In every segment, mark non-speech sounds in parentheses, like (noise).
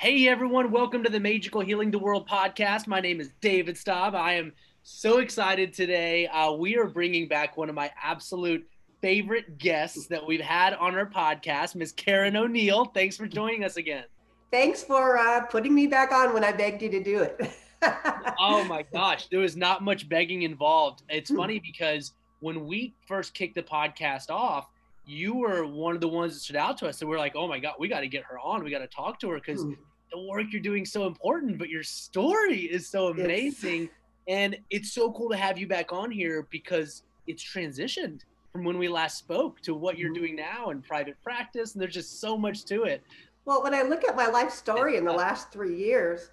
Hey everyone, welcome to the Magical Healing the World podcast. My name is David Staub. I am so excited today. Uh, we are bringing back one of my absolute favorite guests that we've had on our podcast, Miss Karen O'Neel. Thanks for joining us again. Thanks for uh, putting me back on when I begged you to do it. (laughs) oh my gosh, there was not much begging involved. It's funny because when we first kicked the podcast off, you were one of the ones that stood out to us. So we're like, oh my God, we got to get her on. We got to talk to her because hmm. The work you're doing so important, but your story is so amazing. And it's so cool to have you back on here because it's transitioned from when we last spoke to what you're mm-hmm. doing now in private practice. And there's just so much to it. Well, when I look at my life story in the last three years,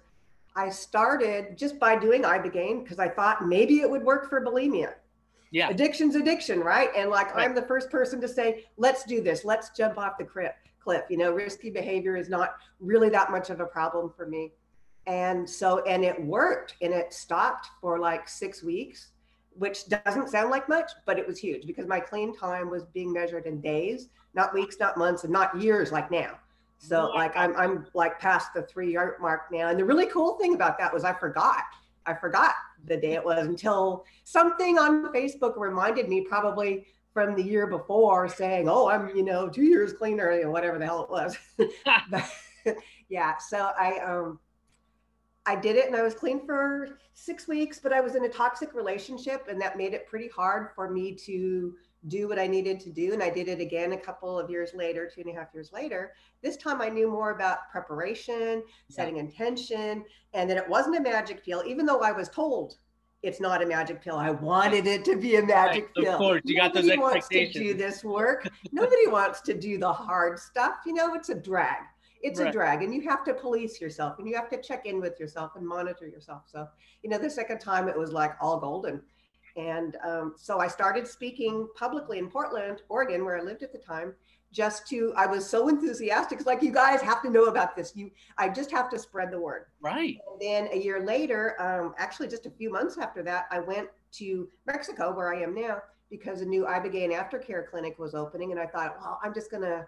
I started just by doing Ibogaine because I thought maybe it would work for bulimia. Yeah. Addiction's addiction, right? And like right. I'm the first person to say, let's do this. Let's jump off the cliff. Cliff. You know, risky behavior is not really that much of a problem for me. And so, and it worked and it stopped for like six weeks, which doesn't sound like much, but it was huge because my clean time was being measured in days, not weeks, not months, and not years like now. So like I'm I'm like past the three year mark now. And the really cool thing about that was I forgot. I forgot the day it was until something on Facebook reminded me probably from the year before saying, Oh, I'm, you know, two years cleaner, you know, whatever the hell it was. (laughs) (laughs) yeah. So I um I did it and I was clean for six weeks, but I was in a toxic relationship and that made it pretty hard for me to do what I needed to do. And I did it again a couple of years later, two and a half years later. This time I knew more about preparation, setting yeah. intention, and that it wasn't a magic pill, even though I was told it's not a magic pill. I wanted it to be a magic right, pill. Of course, you got Nobody those expectations. wants to do this work. Nobody wants to do the hard stuff. You know, it's a drag. It's right. a drag, and you have to police yourself, and you have to check in with yourself and monitor yourself. So, you know, the second time it was like all golden and um, so I started speaking publicly in Portland, Oregon, where I lived at the time, just to, I was so enthusiastic. It's like, you guys have to know about this. You, I just have to spread the word. Right. And then a year later, um, actually just a few months after that, I went to Mexico, where I am now, because a new Ibogaine aftercare clinic was opening. And I thought, well, I'm just going to,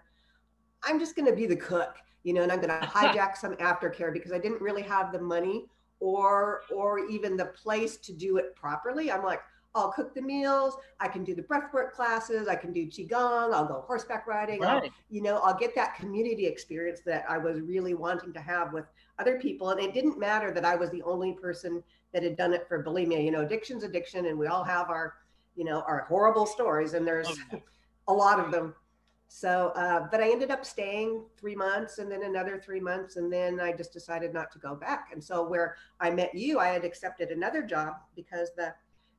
I'm just to be the cook, you know, and I'm going (laughs) to hijack some aftercare because I didn't really have the money or, or even the place to do it properly. I'm like, I'll cook the meals. I can do the breathwork classes. I can do qigong. I'll go horseback riding. Right. I'll, you know, I'll get that community experience that I was really wanting to have with other people. And it didn't matter that I was the only person that had done it for bulimia. You know, addiction's addiction, and we all have our, you know, our horrible stories, and there's okay. (laughs) a lot of them. So, uh, but I ended up staying three months and then another three months. And then I just decided not to go back. And so, where I met you, I had accepted another job because the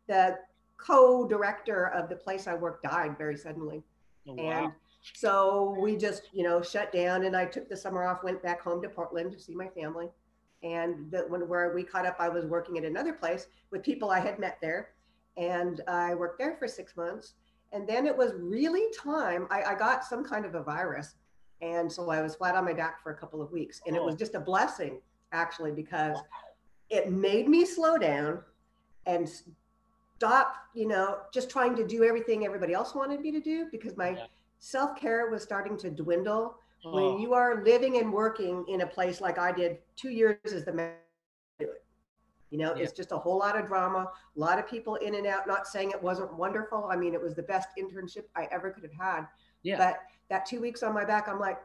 the co-director of the place I worked died very suddenly. Oh, wow. And so we just, you know, shut down and I took the summer off, went back home to Portland to see my family. And the, when where we caught up, I was working at another place with people I had met there. And I worked there for six months. And then it was really time. I, I got some kind of a virus. And so I was flat on my back for a couple of weeks. And oh. it was oh. just a blessing, actually, because it made me slow down and stop, you know, just trying to do everything everybody else wanted me to do because my yeah. self care was starting to dwindle. Oh. When you are living and working in a place like I did, two years is the man. You know, yeah. it's just a whole lot of drama, a lot of people in and out. Not saying it wasn't wonderful. I mean, it was the best internship I ever could have had. Yeah. But that two weeks on my back, I'm like,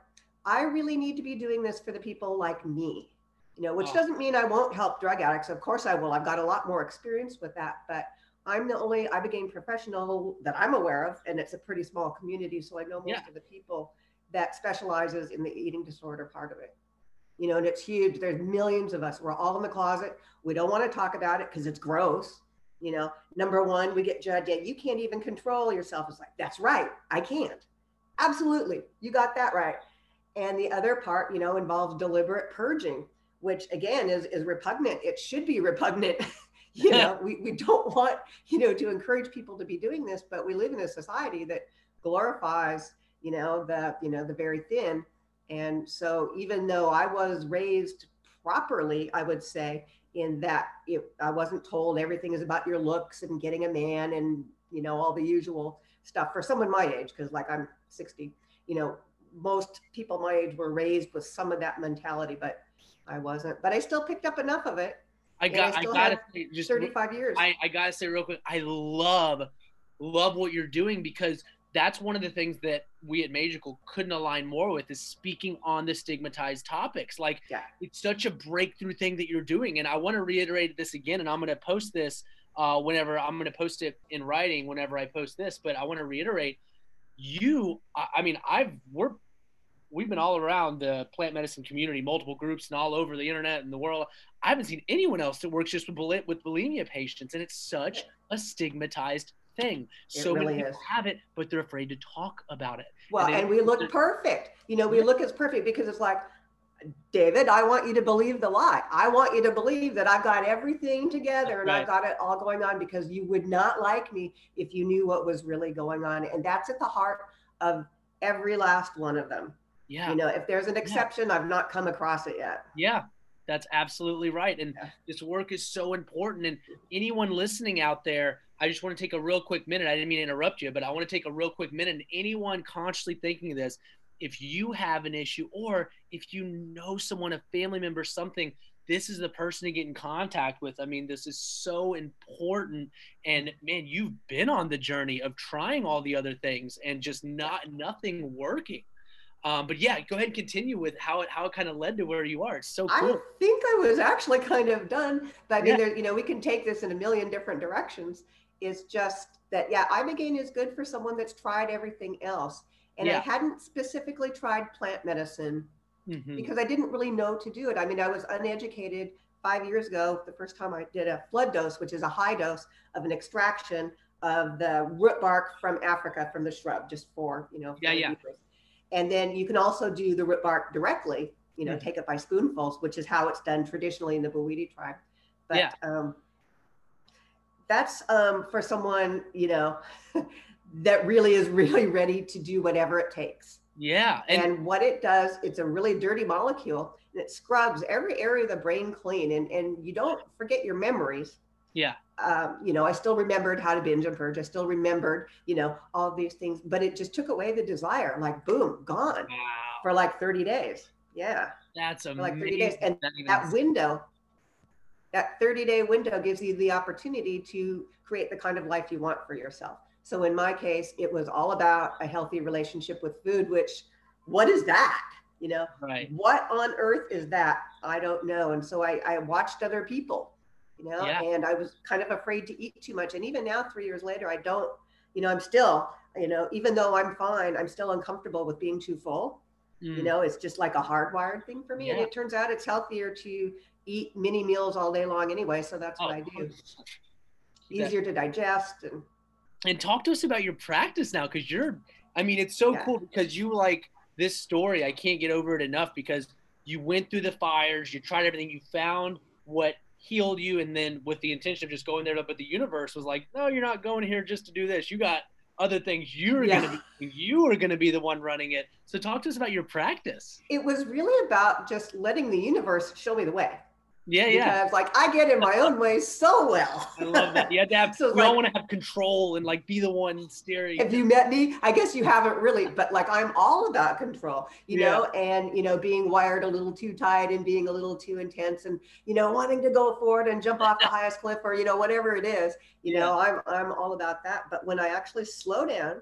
I really need to be doing this for the people like me. You know, which oh. doesn't mean I won't help drug addicts. Of course I will. I've got a lot more experience with that, but I'm the only Ibogaine professional that I'm aware of, and it's a pretty small community, so I know most yeah. of the people that specializes in the eating disorder part of it. You know, and it's huge. There's millions of us. We're all in the closet. We don't want to talk about it because it's gross. You know, number one, we get judged. Yeah, you can't even control yourself. It's like, that's right. I can't. Absolutely. You got that right. And the other part, you know, involves deliberate purging, which again is, is repugnant. It should be (laughs) repugnant you know we, we don't (laughs) want you know to encourage people to be doing this but we live in a society that glorifies you know the you know the very thin and so even though i was raised properly i would say in that it, i wasn't told everything is about your looks and getting a man and you know all the usual stuff for someone my age because like i'm 60 you know most people my age were raised with some of that mentality, but I wasn't. But I still picked up enough of it. I got. I, I gotta say, just 35 years. I, I gotta say real quick. I love, love what you're doing because that's one of the things that we at Magical couldn't align more with is speaking on the stigmatized topics. Like yeah. it's such a breakthrough thing that you're doing. And I want to reiterate this again, and I'm going to post this uh, whenever I'm going to post it in writing whenever I post this. But I want to reiterate, you. I, I mean, I've we're we've been all around the plant medicine community, multiple groups, and all over the internet and the world. I haven't seen anyone else that works just with with bulimia patients, and it's such a stigmatized thing. It so really many people is. have it, but they're afraid to talk about it. Well, And and we look perfect. You know, we look as perfect because it's like, David, I want you to believe the lie. I want you to believe that I've got everything together and I've got it all going on because you would not like me if you knew what was really going on. And that's at the heart of every last one of them. Yeah, You know, if there's an exception, I've not come across it yet. yeah, that's absolutely right. And Yeah. this work is so important. And anyone listening out there, I just want to take a real quick minute. I didn't mean to interrupt you, but I want to take a real quick minute. And anyone consciously thinking of this, if you have an issue or if you know someone, a family member, something, this is the person to get in contact with. I mean, this is so important. And man, you've been on the journey of trying all the other things and just not nothing working. Um, but yeah, go ahead and continue with how it how it kind of led to where you are. It's so cool. I think I was actually (laughs) kind of done. But I mean, Yeah. there, you know, we can take this in a million different directions. It's just that, yeah, Ibogaine is good for someone that's tried everything else. And I hadn't specifically tried plant medicine Mhm. because I didn't really know to do it. I mean, I was uneducated five years ago. The first time I did a flood dose, which is a high dose of an extraction of the root bark from Africa from the shrub, just for, you know, Yeah, for yeah. And then you can also do the root bark directly, you know, Mhm. take it by spoonfuls, which is how it's done traditionally in the Bwiti tribe. But Yeah. um, that's um, for someone, you know, (laughs) that really is really ready to do whatever it takes. Yeah, and, And, what it does, it's a really dirty molecule and it scrubs every area of the brain clean. And, and you don't forget your memories. Yeah, Um, you know, I still remembered how to binge and purge. I still remembered, you know, all these things, but it just took away the desire, like boom, gone wow, for like 30 days. Yeah. that's For amazing. like 30 days. And That that window, that 30 day window gives you the opportunity to create the kind of life you want for yourself. So in my case, it was all about a healthy relationship with food, which what is that? You know, right. what on earth is that? I don't know. And so I, I watched other people, you know, Yeah. and I was kind of afraid to eat too much. And even now, three years later, I don't, you know, I'm still, you know, even though I'm fine, I'm still uncomfortable with being too full you Mm. know it's just like a hardwired thing for me and it turns out it's healthier to eat mini meals all day long anyway so that's what Oh, i do easier to digest and and talk to us about your practice now because you're i mean it's so Yeah. cool because you like this story i can't get over it enough because you went through the fires you tried everything you found what healed you and then with the intention of just going there but the universe was like no you're not going here just to do this. You got other things. You're Yeah. gonna be you are gonna be the one running it. So talk to us about your practice. It was really about just letting the universe show me the way yeah yeah. Because like i get in my own way so well. I love that. You have to have (laughs) So it's we all want to have control and like be the one steering. Have you met me i guess you haven't really but like i'm all about control you Yeah. know and you know being wired a little too tight and being a little too intense and you know wanting to go forward and jump off the highest cliff or you know whatever it is you Yeah. know i'm i'm all about that. But when i actually slow down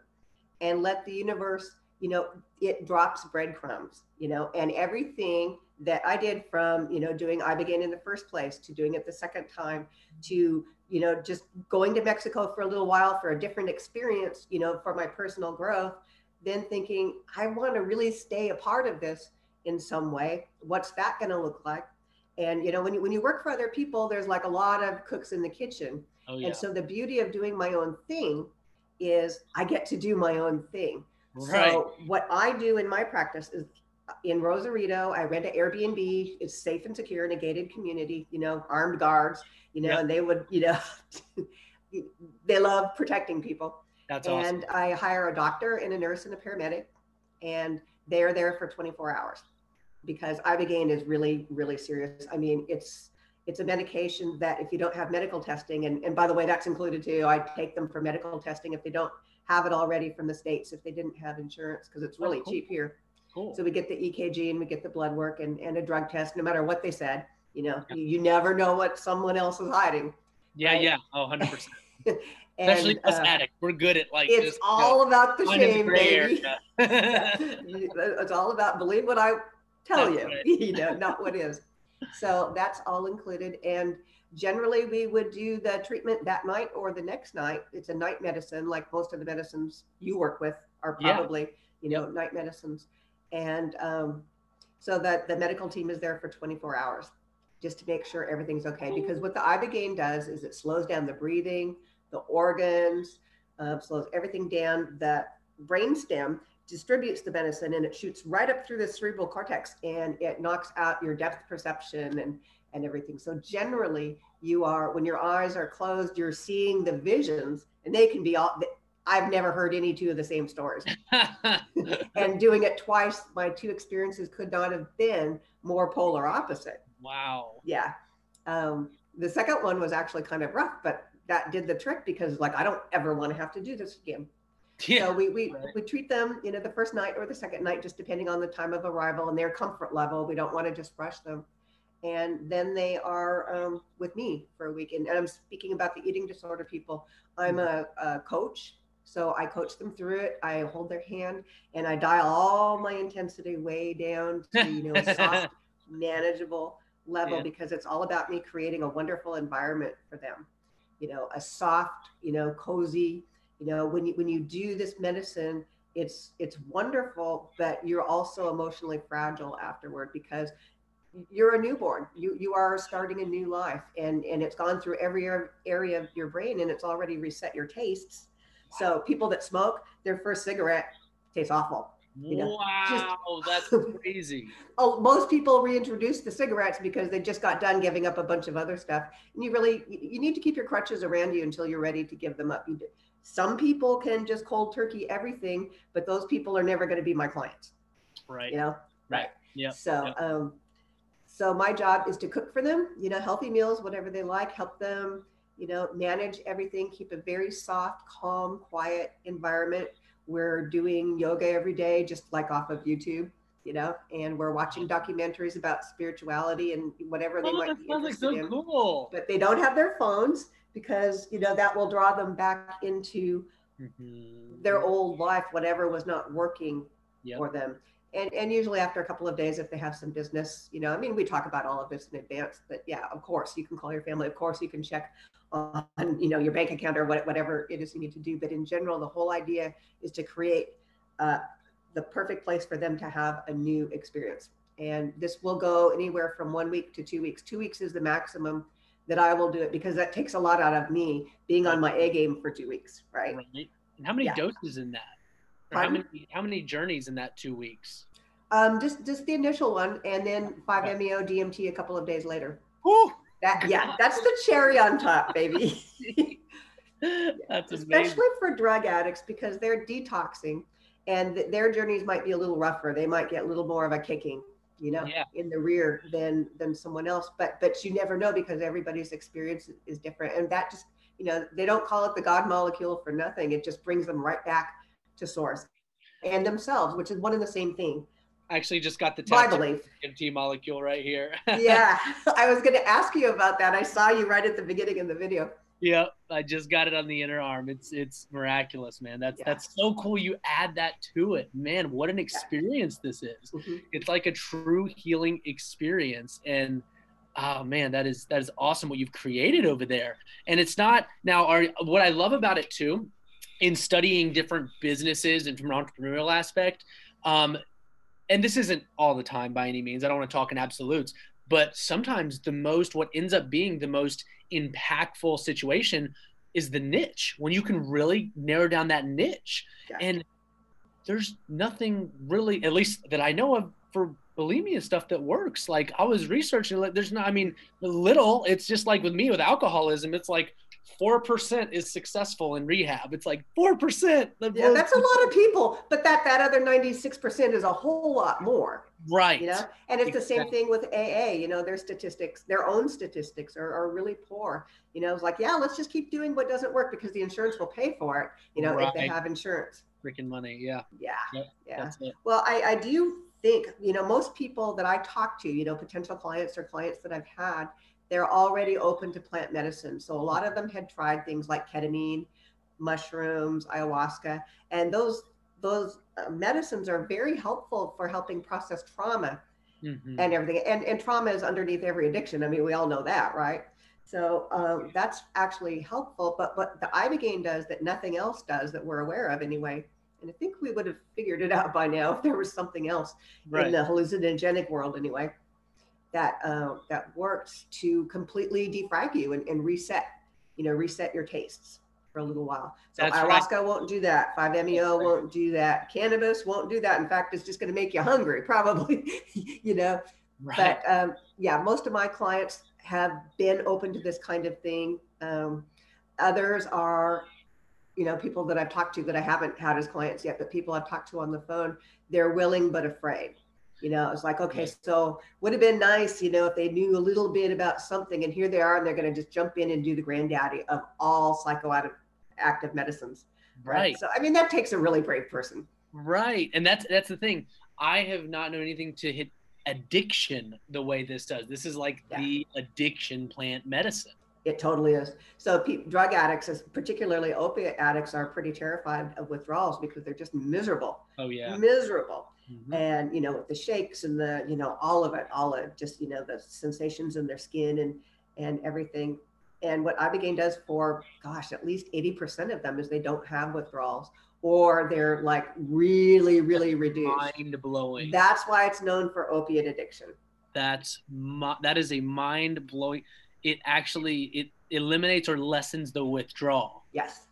and let the universe you know it drops breadcrumbs you know and everything that i did from you know doing ibogaine in the first place to doing it the second time to you know just going to mexico for a little while for a different experience you know for my personal growth then thinking i want to really stay a part of this in some way. What's that going to look like? And you know when you when you work for other people there's like a lot of cooks in the kitchen. Oh yeah. and so the beauty of doing my own thing is i get to do my own thing. Right. so what I do in my practice is in Rosarito, I rent an Airbnb. It's safe and secure in a gated community, you know, armed guards, you know, Yeah. and they would, you know, (laughs) they love protecting people. that's awesome and I hire a doctor and a nurse and a paramedic, and they're there for 24 hours because Ibogaine is really, really serious. I mean, it's it's a medication that if you don't have medical testing, and, and by the way, that's included too. I take them for medical testing if they don't have it already from the states if they didn't have insurance because it's Oh, really cool. cheap here. Cool. So we get the EKG and we get the blood work and, and a drug test, no matter what they said. You know, you, you never know what someone else is hiding. yeah, right. yeah. Oh, 100 percent. (laughs) And, Especially us uh, addicts. We're good at like it's just, all about the you know, finding shame, gray baby. (laughs) You- it's all about believe what I tell That's you, right. (laughs) you know, not what is. So that's all included. And generally, we would do the treatment that night or the next night. It's a night medicine, like most of the medicines you work with are Yeah. probably, you know, night medicines. And um, so that the medical team is there for 24 hours just to make sure everything's okay. Because what the ibogaine does is it slows down the breathing, the organs, uh, slows everything down. The brainstem distributes the medicine and it shoots right up through the cerebral cortex and it knocks out your depth perception and and everything. So generally, you are when your eyes are closed, you're seeing the visions, and they can be all. I've never heard any two of the same stories. (laughs) And doing it twice, my two experiences could not have been more polar opposite. wow. Yeah. Um, the second one was actually kind of rough, but that did the trick because like I don't ever want to have to do this again. Yeah. So we we, Right. we treat them, you know, the first night or the second night, just depending on the time of arrival and their comfort level. We don't want to just rush them. And then they are um, with me for a week. And, and I'm speaking about the eating disorder people. I'm a, a coach, so I coach them through it. I hold their hand and I dial all my intensity way down to you know a (laughs) soft, manageable level Yeah. because it's all about me creating a wonderful environment for them. You know, a soft, you know, cozy. You know, when you when you do this medicine, it's it's wonderful, but you're also emotionally fragile afterward because you're a newborn. You you are starting a new life, and and it's gone through every area of your brain, and it's already reset your tastes. So people that smoke, their first cigarette tastes awful. you know, wow, that's (laughs) crazy. Oh, most people reintroduce the cigarettes because they just got done giving up a bunch of other stuff. And you really you you need to keep your crutches around you until you're ready to give them up. You do. Some people can just cold turkey everything, but those people are never going to be my clients. Right. You know. Right. Yeah. So, yep. um, so my job is to cook for them. You know, healthy meals, whatever they like. Help them. You know, manage everything. Keep a very soft, calm, quiet environment. We're doing yoga every day, just like off of YouTube. You know, and we're watching documentaries about spirituality and whatever they Oh, might be sounds like interested so in cool. but they don't have their phones because you know that will draw them back into Mhm. their old life whatever was not working Yep. for them and and usually after a couple of days if they have some business you know i mean we talk about all of this in advance but yeah of course you can call your family of course you can check on you know your bank account or what, whatever it is you need to do but in general the whole idea is to create uh, the perfect place for them to have a new experience and this will go anywhere from one week to two weeks two weeks is the maximum that i will do it because that takes a lot out of me being on my a game for two weeks right Right. And how many Yeah. doses in that? How many how many journeys in that two weeks? Um, just just the initial one, and then five meo DMT a couple of days later. Whew. That yeah, (laughs) that's the cherry on top, baby. (laughs) That's amazing. Especially for drug addicts because they're detoxing, and th- their journeys might be a little rougher. They might get a little more of a kicking, you know, Yeah. in the rear than than someone else. But but you never know because everybody's experience is different, and that just you know they don't call it the God molecule for nothing. It just brings them right back to source and themselves, which is one and the same thing. I actually just got the belief. MT molecule right here. (laughs) yeah, I was going to ask you about that. I saw you right at the beginning of the video. Yep, I just got it on the inner arm. It's it's miraculous, man. That's Yeah. that's so cool. You add that to it, man. What an experience this is. Mhm. It's like a true healing experience, and oh man, that is that is awesome what you've created over there. And it's not now. Are what I love about it too, in studying different businesses and from an entrepreneurial aspect. Um, and this isn't all the time by any means. I don't want to talk in absolutes, but sometimes the most what ends up being the most impactful situation is the niche when you can really narrow down that niche Yeah. and there's nothing really at least that i know of for bulimia stuff that works like i was researching like there's not i mean little it's just like with me with alcoholism it's like 4% is successful in rehab it's like 4% Yeah, that's a lot of people, but that that other ninety six percent is a whole lot more. right You know, and it's the same thing with AA. You know, their statistics, their own statistics, are, are really poor. You know, it's like, yeah, let's just keep doing what doesn't work because the insurance will pay for it. You know, if they have insurance. freaking money yeah Yeah, Yep, yeah. Well, I, I do think, you know, most people that I talk to, you know, potential clients or clients that I've had, they're already open to plant medicine. So a lot of them had tried things like ketamine, mushrooms, ayahuasca, and those those uh, medicines are very helpful for helping process trauma mm-hmm. and everything. And and trauma is underneath every addiction. I mean, we all know that, right? So um, that's actually helpful. But what the ibogaine does that nothing else does that we're aware of anyway and I think we would have figured it out by now if there was something else right. in the hallucinogenic world anyway that uh, that works to completely defrag you and, and, reset, you know, reset your tastes for a little while. So That's ayahuasca right. won't do that. 5-MeO won't do that. Cannabis won't do that. In fact, it's just going to make you hungry, (laughs) probably. you know. Right. But um, yeah, most of my clients have been open to this kind of thing. Um, others are you know, people that I've talked to that I haven't had as clients yet, but people I've talked to on the phone, they're willing but afraid. You know, it's like, okay, so would have been nice, you know, if they knew a little bit about something, and here they are, and they're going to just jump in and do the granddaddy of all psychoactive active medicines. Right. right. So, I mean, that takes a really brave person. Right, and that's that's the thing. I have not known anything to hit addiction the way this does. This is like yeah. the addiction plant medicine. It totally is. So pe- drug addicts, particularly opiate addicts, are pretty terrified of withdrawals because they're just miserable. Oh yeah, miserable. Mm-hmm. And you know, with the shakes and the you know all of it, all of just you know the sensations in their skin and and everything. And what Ibogaine does for, gosh, at least 80% of them is they don't have withdrawals or they're like really, really reduced. Mind blowing. That's why it's known for opiate addiction. That's that is a mind blowing it actually it eliminates or lessens the withdrawal. Yes.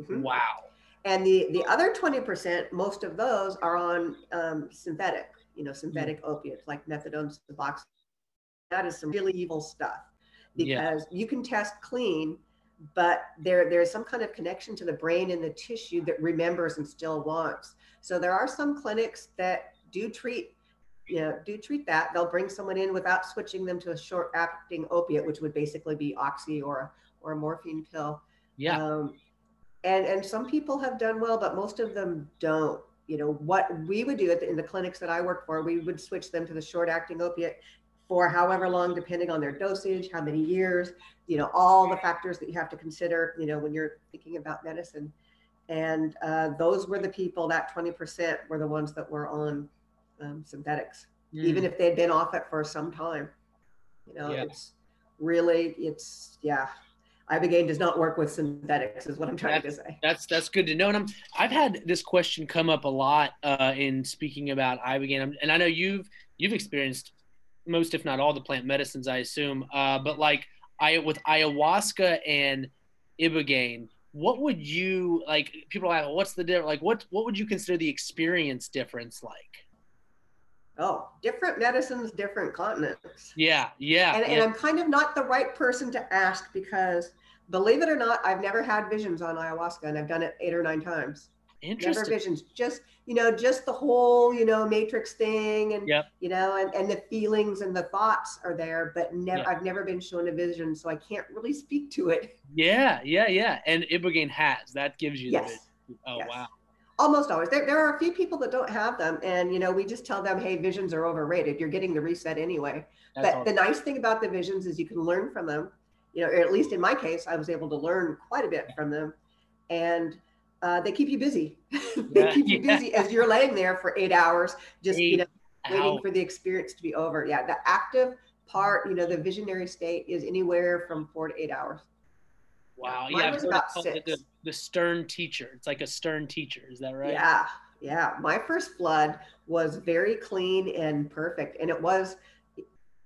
Mm-hmm. Wow. And the the other twenty percent, most of those are on um, synthetic, you know, synthetic mm-hmm. opiates like methadone, suboxone. That is some really evil stuff because yeah. you can test clean, but there there's some kind of connection to the brain and the tissue that remembers and still wants. So there are some clinics that do treat you know, do treat that. They'll bring someone in without switching them to a short acting opiate, which would basically be oxy or or a morphine pill. Yeah. Um, and and some people have done well, but most of them don't. You know what we would do the, in the clinics that I work for, we would switch them to the short acting opiate for however long, depending on their dosage, how many years, you know, all the factors that you have to consider, you know, when you're thinking about medicine. And uh, those were the people, that 20% were the ones that were on um, synthetics, mm. even if they'd been off it for some time. You know, yeah. it's really, it's, yeah. Ibogaine does not work with synthetics, is what I'm trying that's, to say. That's that's good to know. And I'm, I've had this question come up a lot uh, in speaking about Ibogaine, and I know you've you've experienced most, if not all, the plant medicines, I assume. Uh, but like I with ayahuasca and ibogaine, what would you like? People are like, what's the difference? Like, what what would you consider the experience difference like? oh, different medicines, different continents. Yeah, yeah. And, yeah. and I'm kind of not the right person to ask because, believe it or not, I've never had visions on ayahuasca, and I've done it eight or nine times. Interesting. Never visions, just you know, just the whole you know matrix thing, and yep. you know, and, and the feelings and the thoughts are there, but never, yep. I've never been shown a vision, so I can't really speak to it. Yeah, yeah, yeah. And ibogaine has that gives you yes. the Oh yes. wow almost always there, there are a few people that don't have them and you know we just tell them hey visions are overrated you're getting the reset anyway That's but awesome. the nice thing about the visions is you can learn from them you know at least in my case i was able to learn quite a bit from them and uh, they keep you busy (laughs) they yeah, keep you busy as you're laying there for eight hours just eight you know waiting for the experience to be over yeah the active part you know the visionary state is anywhere from four to eight hours Wow. Mine yeah. was about six. The, the stern teacher. It's like a stern teacher. Is that right? Yeah. Yeah. My first flood was very clean and perfect. And it was,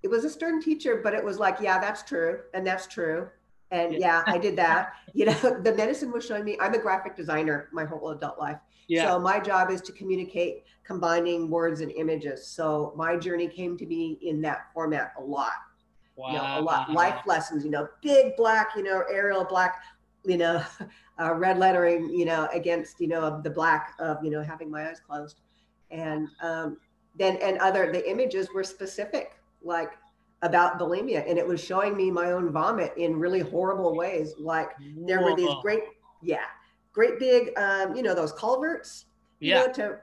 it was a stern teacher, but it was like, yeah, that's true. And that's true. And yeah, I did that. (laughs) You know, the medicine was showing me, I'm a graphic designer my whole adult life. Yeah. So my job is to communicate combining words and images. So my journey came to me in that format a lot. Wow. You know, a lot life lessons, you know, big black, you know, Arial black, you know, (laughs) uh, red lettering, you know, against, you know, the black of, you know, having my eyes closed. And um, then, and other, the images were specific, like about bulimia. And it was showing me my own vomit in really horrible ways. Like there Whoa. were these great, yeah, great big, um, you know, those culverts, you yeah. know, to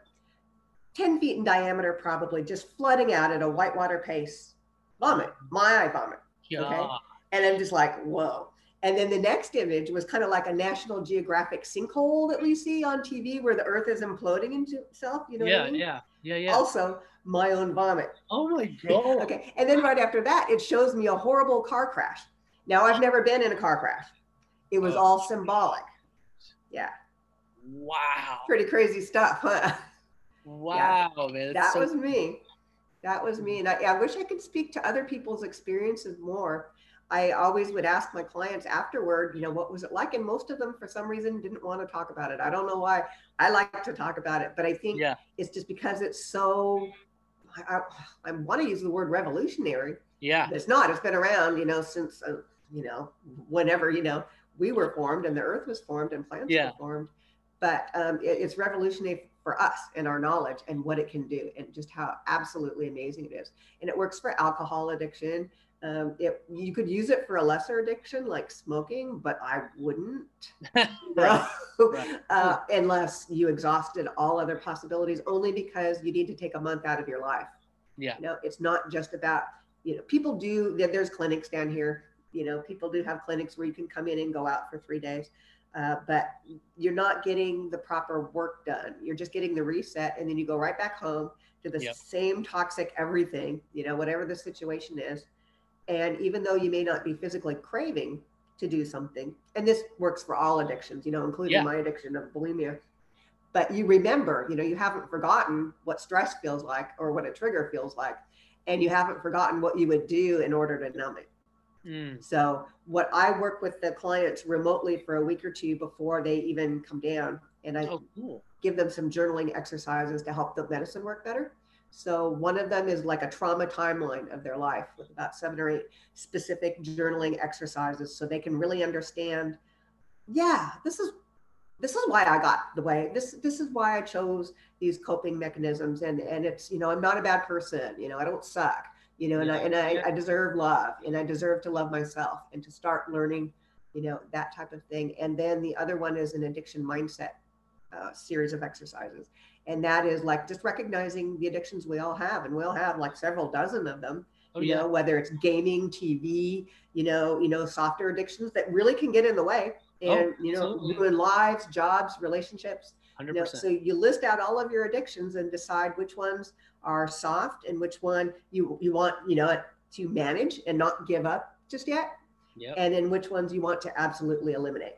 10 feet in diameter, probably just flooding out at a whitewater pace. Vomit, my eye vomit. Yeah. And I'm just like, whoa. And then the next image was kind of like a National Geographic sinkhole that we see on TV where the earth is imploding into itself. You know Yeah, I mean? yeah, yeah, yeah. Also, my own vomit. Oh my (laughs) god. Okay. And then right after that, it shows me a horrible car crash. Now, I've never been in a car crash, it was Oh. all symbolic. Yeah. Wow. Pretty crazy stuff, huh? (laughs) Wow, man. that so was me. That was me. Mm. And I, I wish I could speak to other people's experiences more. I always would ask my clients afterward, you know, what was it like? And most of them, for some reason, didn't want to talk about it. I don't know why. I like to talk about it, but I think Yeah. it's just because it's so, I, I, want to use the word revolutionary. Yeah. It's not. It's been around, you know, since, uh, you know, whenever, you know, we were formed and the earth was formed and plants Yeah. were formed. But um, it, it's revolutionary for us and our knowledge and what it can do and just how absolutely amazing it is. And it works for alcohol addiction. Um, it, you could use it for a lesser addiction like smoking, but I wouldn't. (laughs) Right. right. (laughs) uh, unless you exhausted all other possibilities, only because you need to take a month out of your life. Yeah. You know, it's not just about, you know, people do, there- there's clinics down here, you know, people do have clinics where you can come in and go out for three days. Uh, but you're not getting the proper work done. You're just getting the reset, and then you go right back home to the Yep. same toxic everything, you know, whatever the situation is. And even though you may not be physically craving to do something, and this works for all addictions, you know, including Yeah. my addiction of bulimia, but you remember, you know, you haven't forgotten what stress feels like or what a trigger feels like, and you haven't forgotten what you would do in order to numb it. Mm, So, what I work with the clients remotely for a week or two before they even come down, and I oh, cool. give them some journaling exercises to help the medicine work better. So one of them is like a trauma timeline of their life with about seven or eight specific journaling exercises so they can really understand, yeah, this is this is why I got the way. This this is why I chose these coping mechanisms and and it's, you know, I'm not a bad person, you know, I don't suck, you know, and I and I, Yeah. I deserve love and I deserve to love myself and to start learning, you know, that type of thing. And then the other one is an addiction mindset uh, series of exercises. And that is like just recognizing the addictions we all have. And we all have like several dozen of them, Oh you yeah. know, whether it's gaming, TV, you know, you know, softer addictions that really can get in the way Oh, and, you know, absolutely. ruin lives, jobs, relationships. Hundred You know, so you list out all of your addictions and decide which ones are soft and which one you, you want, you know, to manage and not give up just yet. Yep. And then which ones you want to absolutely eliminate.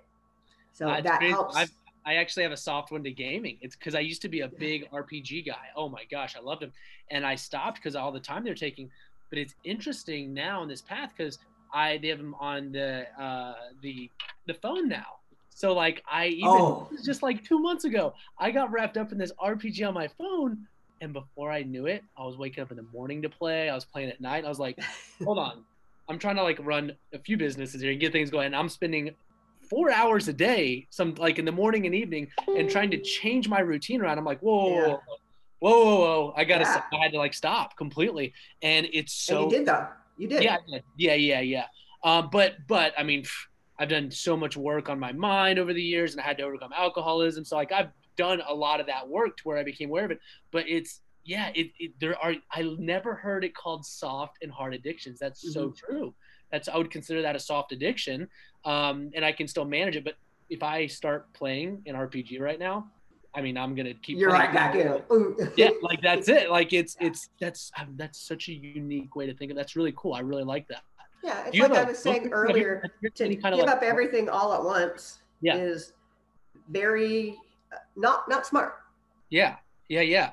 So Uh, that helps. I've, I actually have a soft one to gaming. It's because I used to be a big RPG guy. Oh my gosh, I loved them, and I stopped because all the time they're taking. But it's interesting now on this path because I they have them on the uh, the the phone now. So like I even Oh. just like two months ago, I got wrapped up in this RPG on my phone, and before I knew it, I was waking up in the morning to play. I was playing at night. I was like, (laughs) hold on, I'm trying to like run a few businesses here and get things going. And I'm spending four hours a day, some like in the morning and evening, and trying to change my routine around. I'm like, whoa, whoa, Yeah. whoa, whoa, whoa, whoa. I gotta, Yeah. I had to like stop completely. And it's so and you did though. You did. yeah, I yeah, yeah, yeah. Um, but but I mean, I've done so much work on my mind over the years, and I had to overcome alcoholism. So like I've done a lot of that work to where I became aware of it. But it's yeah, it, it there are I never heard it called soft and hard addictions. That's so Mhm. true. That's I would consider that a soft addiction, um, and I can still manage it. But if I start playing an RPG right now, I mean, I'm gonna keep. You're playing. right back in. (laughs) Yeah, like that's it. Like it's it's that's that's such a unique way to think of. That's really cool. I really like that. Yeah, it's like I was saying earlier, to any give of like- up everything all at once Yeah. is very uh, not not smart. Yeah, yeah, yeah.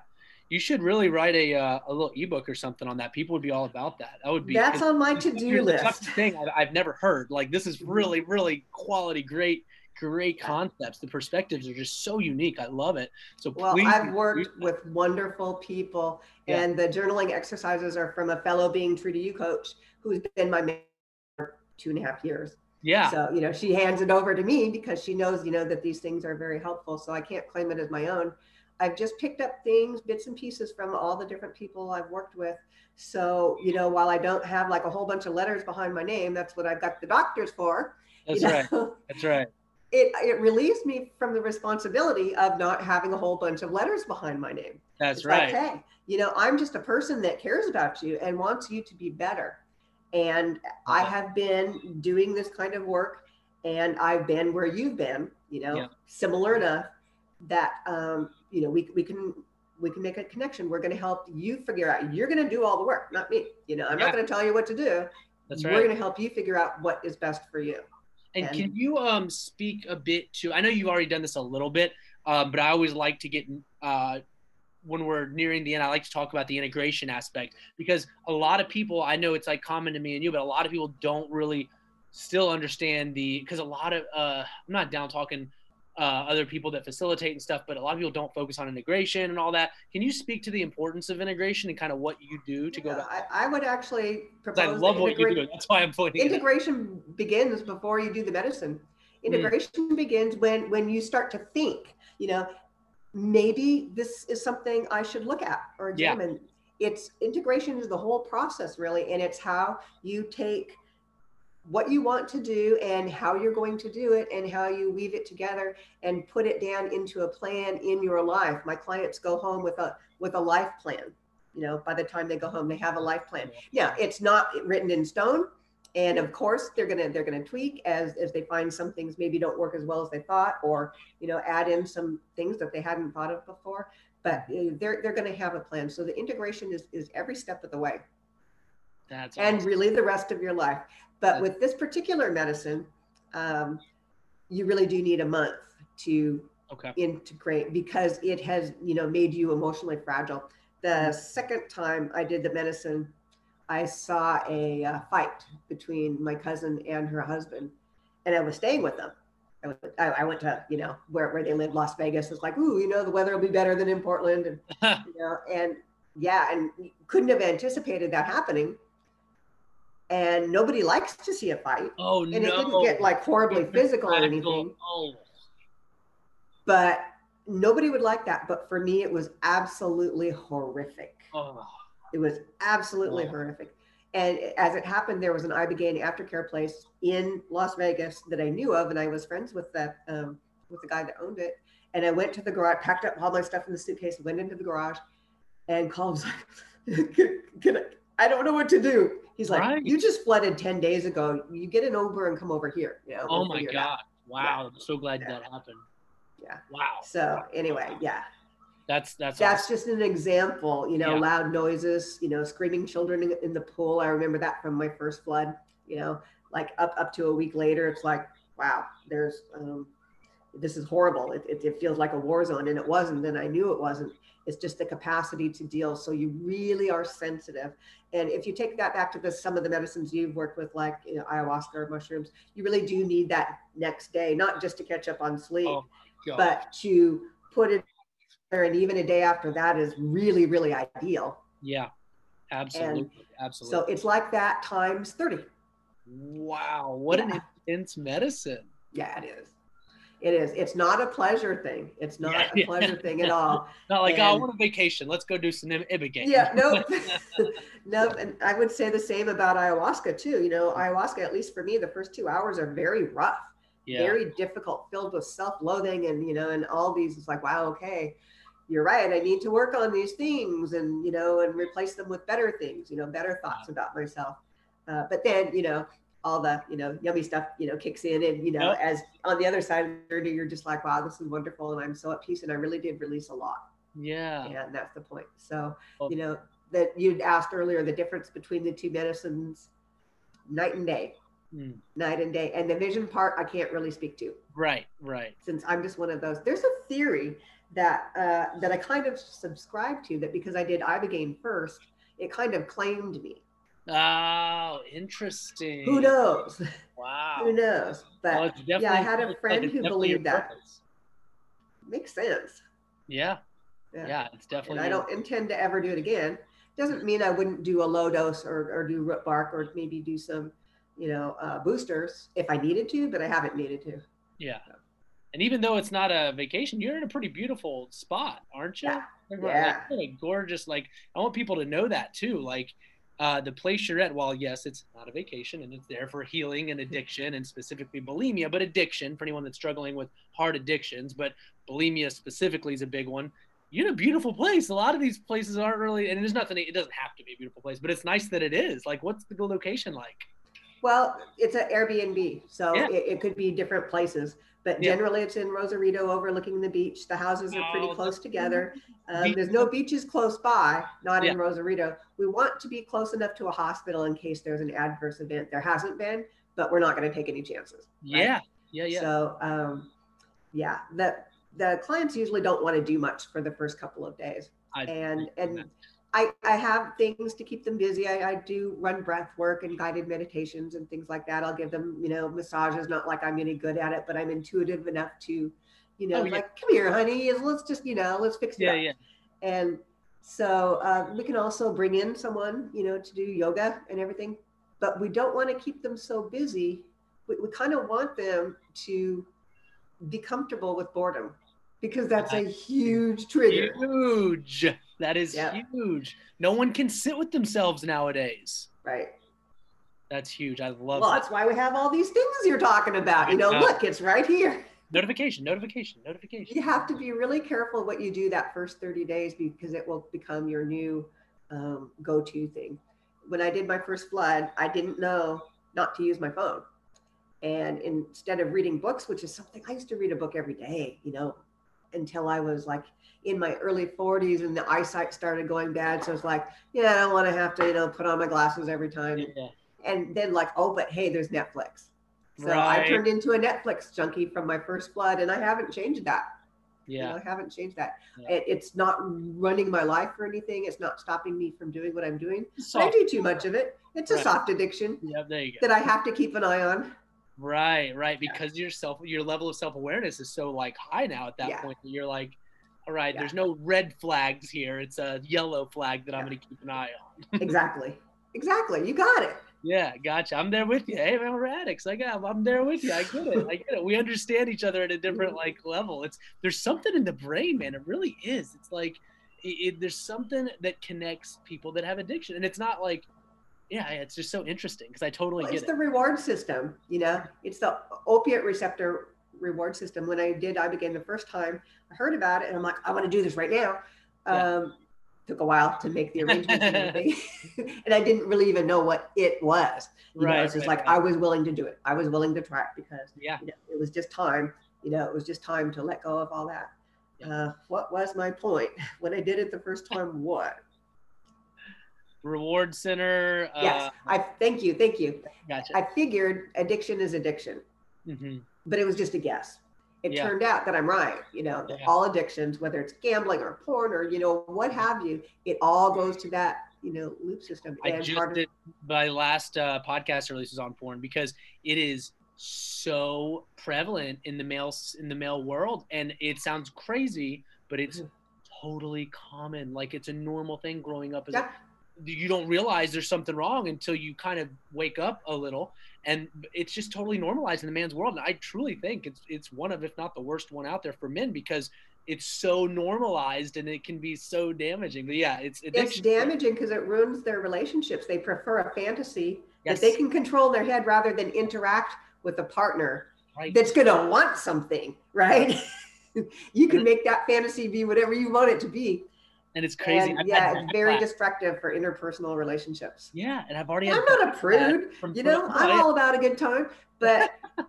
You should really write a uh, a little ebook or something on that. People would be all about that. That would be. That's on my to-do such a list. Thing I've, I've never heard. Like this is really, really quality, great, great concepts. The perspectives are just so unique. I love it. So Well, please, I've worked with wonderful people, Yeah. and the journaling exercises are from a fellow Being True to You coach who's been my mentor for two and a half years. Yeah, So, you know, she hands it over to me because she knows, you know, that these things are very helpful. So I can't claim it as my own. I've just picked up things, bits and pieces from all the different people I've worked with. So, you know, while I don't have like a whole bunch of letters behind my name, that's what I've got the doctors for. that's you right. That's right. it it relieves me from the responsibility of not having a whole bunch of letters behind my name. That's It's right. Like, hey, you know, I'm just a person that cares about you and wants you to be better. And I have been doing this kind of work, and I've been where you've been. You know, Yeah. similar enough that um, you know we we can we can make a connection. We're going to help you figure out. You're going to do all the work, not me. You know, I'm Yeah. not going to tell you what to do. That's right. We're going to help you figure out what is best for you. And And- can you um speak a bit to? I know you've already done this a little bit, um, but I always like to get uh, when we're nearing the end. I like to talk about the integration aspect because a lot of people, I know it's like common to me and you, but a lot of people don't really still understand the because a lot of uh, I'm not down talking uh, other people that facilitate and stuff, but a lot of people don't focus on integration and all that. Can you speak to the importance of integration and kind of what you do to go Yeah, back? I, I would actually propose I love what you do. That's why I'm pointing. integration begins before you do the medicine Mm. integration begins when when you start to think you know maybe this is something i should look at or Yeah. examine it's integration is the whole process really and it's how you take what you want to do and how you're going to do it and how you weave it together and put it down into a plan in your life. My clients go home with a with a life plan you know by the time they go home they have a life plan. Yeah. It's not written in stone. And of course they're gonna they're gonna tweak as as they find some things maybe don't work as well as they thought or you know add in some things that they hadn't thought of before. But they're they're gonna have a plan. So the integration is is every step of the way. That's and awesome. really the rest of your life but with this particular medicine um, you really do need a month to okay. integrate because it has you know made you emotionally fragile. The second time i did the medicine i saw a uh, fight between my cousin and her husband and i was staying with them. I, went- I, I went to you know where, where they live las vegas. It's like ooh you know the weather will be better than in portland. And (laughs) you know and yeah and couldn't have anticipated that happening and nobody likes to see a fight oh and no! it didn't get like horribly physical or anything Oh, but nobody would like that. But for me, it was absolutely horrific. oh. It was absolutely Wow. horrific. And as it happened, there was an Ibogaine aftercare place in Las Vegas that I knew of, and I was friends with that um, with the guy that owned it. And I went to the garage, packed up all my stuff in the suitcase, went into the garage, and called was (laughs) like, can, can I, I don't know what to do. He's like, Right. you just flooded 10 days ago. You get an Uber and come over here. You know, Oh we'll my figure it out." god! Wow, I'm so glad Yeah. that happened. Yeah. Wow. So anyway, yeah. That's that's that's awesome. just an example you know Yeah. loud noises you know screaming children in, in the pool i remember that from my first flood you know like up up to a week later it's like wow there's um this is horrible. It, it, it feels like a war zone and it wasn't and i knew it wasn't. It's just the capacity to deal. So you really are sensitive. And if you take that back to the, some of the medicines you've worked with like you know, ayahuasca or mushrooms you really do need that next day not just to catch up on sleep Oh but to put it there and even a day after that is really really ideal. Yeah, absolutely, absolutely. so it's like that times 30 wow, what an intense medicine. yeah it is it is. It's not a pleasure thing. It's not Yeah, a yeah. pleasure thing at (laughs) all. Not like oh, I And- want a vacation. Let's go do some ibogaine. yeah no (laughs) (laughs) no and i would say the same about ayahuasca too. You know ayahuasca at least for me the first two hours are very rough yeah. very difficult filled with self-loathing and you know and all these it's like wow okay. You're right. I need to work on these things and you know and replace them with better things you know better thoughts about myself. Uh, but then you know all the you know yummy stuff you know kicks in and you know Yep. as on the other side of the journey you're just like wow this is wonderful and i'm so at peace and i really did release a lot yeah. and that's the point so Well- you know that you'd asked earlier the difference between the two medicines night and day Hmm. night and day and the vision part i can't really speak to Right, right. since I'm just one of those. There's a theory that uh, that I kind of subscribe to that because I did Ibogaine first, it kind of claimed me. Oh, interesting. Who knows? Wow. Who knows? But Well, yeah, I had a friend it's who believed that. purpose. makes sense. Yeah, yeah, it's And definitely. I don't intend to ever do it again. Doesn't mean I wouldn't do a low dose or, or do root bark or maybe do some, you know, uh, boosters if I needed to, but I haven't needed to. Yeah. And even though it's not a vacation, you're in a pretty beautiful spot, aren't you? Yeah. Like, Yeah. really gorgeous. Like I want people to know that too. Like uh, the place you're at, while yes, it's not a vacation and it's there for healing and addiction and specifically bulimia, but addiction for anyone that's struggling with hard addictions, but bulimia specifically is a big one. You're in a beautiful place. A lot of these places aren't really, and there's nothing, it doesn't have to be a beautiful place, but it's nice that it is. Like, what's the location like? Well, it's an Airbnb, so Yeah. it, it could be different places, but Yeah. generally it's in Rosarito overlooking the beach. The houses are pretty Oh, close together. Um, there's no beaches close by, not in Rosarito. We want to be close enough to a hospital in case there's an adverse event. There hasn't been, but we're not going to take any chances. right? Yeah. Yeah. Yeah. So, um, yeah, the the clients usually don't want to do much for the first couple of days, I- and and I I have things to keep them busy. I, I do run breath work and guided meditations and things like that. I'll give them you know massages. Not like I'm any good at it, but I'm intuitive enough to, you know, Oh, yeah. like come here, honey. Let's just you know let's fix it yeah. up. Yeah. And so uh, we can also bring in someone, you know, to do yoga and everything, but we don't want to keep them so busy. We, we kind of want them to be comfortable with boredom because that's a huge trigger. Huge. That is Yeah. huge. No one can sit with themselves nowadays. Right. That's huge. I love Well, that. that's why we have all these things you're talking about. You know, know. look, it's right here. Notification, notification, notification. You have to be really careful what you do that first 30 days because it will become your new um, go to thing. When I did my first flood, I didn't know not to use my phone. And instead of reading books, which is something I used to read a book every day, you know, until I was like in my early 40s and the eyesight started going bad. So it's like, yeah, I don't want to have to, you know, put on my glasses every time. Yeah. And then, like, oh, but hey, there's Netflix. So I turned into a Netflix junkie from my first flood, and I haven't changed that. You know, Yeah. I haven't changed that. Yeah. It, it's not running my life or anything. It's not stopping me from doing what I'm doing. I do too much of it. It's a Right. soft addiction Yeah, there you go. that I have to keep an eye on. Right, right. Because your self your level of self awareness is so like high now at that Yeah. point that you're like, all right, Yeah. there's no red flags here. It's a yellow flag that I'm gonna keep an eye on. (laughs) exactly. Exactly. You got it. Yeah, gotcha. I'm there with you. Hey man, we're addicts. I got I'm there with you. I get it. I get it. We understand each other at a different (laughs) like level. It's there's something in the brain, man. It really is. It's like it, it, there's something that connects people that have addiction. And it's not like yeah, it's just so interesting because I totally Well, get it's it. the reward system, you know, it's the opiate receptor reward system. When I did Ibogaine the first time, I heard about it and I'm like, I want to do this right now. Yeah. Um, took a while to make the arrangements and (laughs) everything. (laughs) and I didn't really even know what it was. You know, Right, it's just right, like right. I was willing to do it. I was willing to try it because Yeah. you know, it was just time. You know, it was just time to let go of all that. Uh, what was my point (laughs) when I did it the first time? What? Reward center. yes, Uh, I thank you, thank you. gotcha. I figured addiction is addiction. hmm but it was just a guess. It Yeah. turned out that I'm right. You know, that Yeah. all addictions, whether it's gambling or porn or you know what have you, it all goes to that you know loop system. I And just did my last uh, podcast releases on porn because it is so prevalent in the male in the male world, and it sounds crazy, but it's Mhm. totally common. Like it's a normal thing growing up. As Yeah. You don't realize there's something wrong until you kind of wake up a little, and it's just totally normalized in the man's world. And I truly think it's it's one of, if not the worst one out there for men because it's so normalized and it can be so damaging. But yeah, it's it's damaging because it ruins their relationships. They prefer a fantasy Yes. that they can control their head rather than interact with a partner Right. that's going to want something, right? (laughs) you can make that fantasy be whatever you want it to be. And it's crazy. And yeah, it's very destructive for interpersonal relationships. yeah, and I've already I'm not a prude, from- you know, no, I'm all about a good time, but (laughs)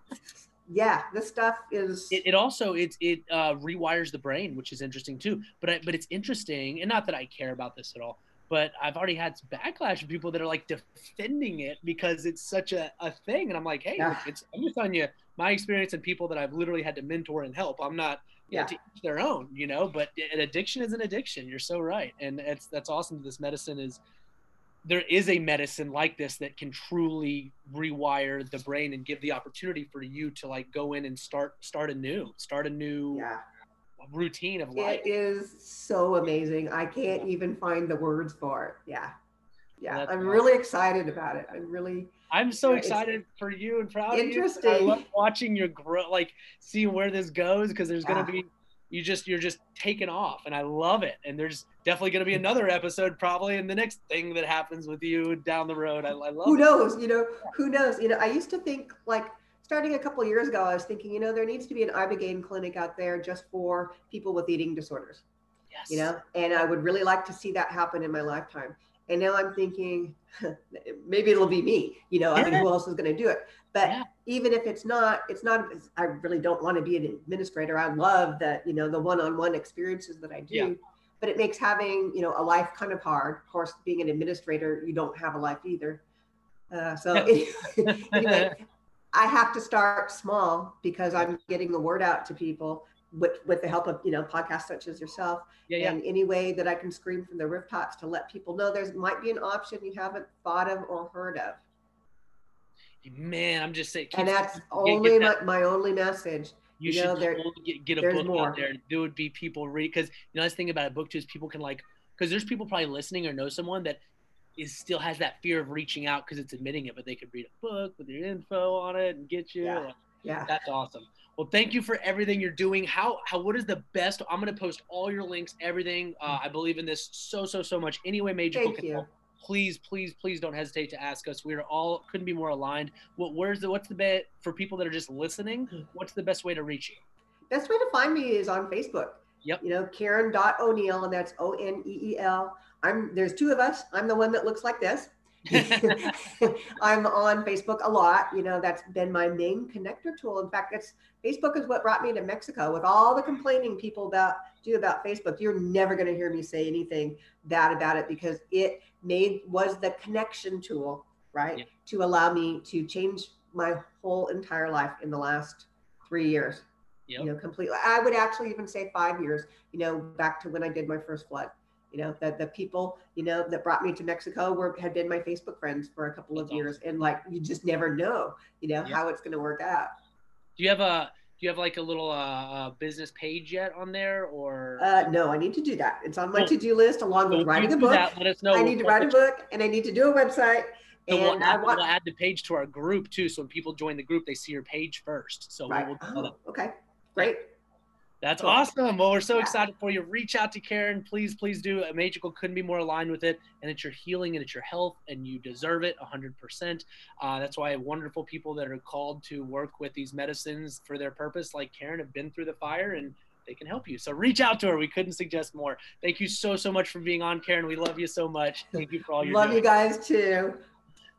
yeah, this stuff is it, it also it it uh, rewires the brain, which is interesting too. But I, but it's interesting, and not that I care about this at all. But I've already had some backlash from people that are like defending it because it's such a, a thing, and I'm like, hey, Yeah. it's I'm just telling you my experience and people that I've literally had to mentor and help. I'm not Yeah. to each their own, you know. But an addiction is an addiction. You're so right, and it's that's awesome. That this medicine is there is a medicine like this that can truly rewire the brain and give the opportunity for you to like go in and start start anew start a new yeah. routine of life It is so amazing. I can't even find the words for it. Yeah. Yeah. That's I'm awesome. really excited about it. I'm really i'm so excited for you and proud of you i love watching your grow like seeing where this goes because there's Yeah. going to be you just you're just taking off and i love it and there's definitely going to be another episode probably in the next thing that happens with you down the road i, I love who it. knows you know who knows you know i used to think like starting a couple years ago i was thinking you know there needs to be an ibogaine clinic out there just for people with eating disorders yes. you know and i would really like to see that happen in my lifetime and now i'm thinking (laughs) maybe it'll be me you know i mean who else is going to do it? But Yeah. even if it's not it's not i really don't want to be an administrator. I love that you know the one-on-one experiences that i do. Yeah. but it makes having you know a life kind of hard. Of course being an administrator you don't have a life either. Uh, so (laughs) (laughs) anyway i have to start small because i'm getting the word out to people with with the help of you know podcasts such as yourself yeah yeah and any way that I can scream from the rooftops to let people know there's might be an option you haven't thought of or heard of. man i'm just saying And that's only get my, that- my only message. you, you know, should there- get, get a book more. out there there would be people read because you know the nice thing about a book too is people can like because there's people probably listening or know someone that is still has that fear of reaching out because it's admitting it but they could read a book with your info on it and get you Yeah. Like, Yeah. That's awesome. Well, thank you for everything you're doing. How how what is the best? I'm gonna post all your links, everything. Uh, I believe in this so so so much. Anyway, Major Thank you. help, Please, please, please don't hesitate to ask us. We're all couldn't be more aligned. What where's the what's the best for people that are just listening? What's the best way to reach you? Best way to find me is on Facebook. Yep. You know, Karen O'Neel, and that's O N E E L. I'm there's two of us. I'm the one that looks like this. (laughs) I'm on Facebook a lot. You know, that's been my main connector tool. In fact, it's Facebook is what brought me to Mexico. With all the complaining people about do about Facebook, you're never going to hear me say anything bad about it because it made was the connection tool, right, Yeah. to allow me to change my whole entire life in the last three years. Yep. You know, completely. I would actually even say five years. You know, back to when I did my first flood. You know, that the people, you know, that brought me to Mexico were had been my Facebook friends for a couple of That's years, and like you just never know, you know, Yeah. how it's going to work out. Do you have a do you have like a little uh, uh, business page yet on there or? Uh, no, I need to do that. It's on my Well, to-do list along Well, with writing a book. that, let us know. I need to write a book, and I need to do a website. So we'll And I add, want we'll add the page to our group too. So when people join the group, they see your page first. So right. we'll, we'll. Oh, okay, great. That's awesome. Well, we're so Yeah. excited for you. Reach out to Karen. Please, please do. A magical couldn't be more aligned with it. And it's your healing and it's your health, and you deserve it 100%. Uh, that's why wonderful people that are called to work with these medicines for their purpose, like Karen, have been through the fire and they can help you. So reach out to her. We couldn't suggest more. Thank you so, so much for being on, Karen. We love you so much. Thank you for all you're Love doing. you guys too.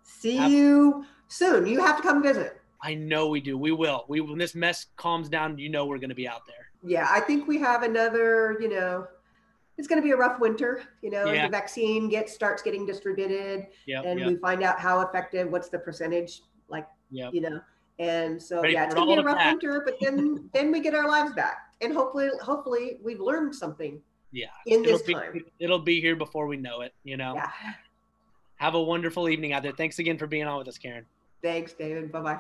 See Have- you soon. You have to come visit. I know we do. We will. We when this mess calms down, you know we're going to be out there. Yeah, I think we have another, you know, it's going to be a rough winter, you know, Yeah. the vaccine gets starts getting distributed Yep. and yep. we find out how effective, what's the percentage, like, Yep. you know. And so Ready yeah, it's it going to be a rough winter, but then then we get our lives back. And hopefully hopefully we've learned something Yeah. in this it'll be, time. It'll be here before we know it. You know. Yeah. Have a wonderful evening out there. Thanks again for being on with us, Karen. Thanks, David. Bye-bye.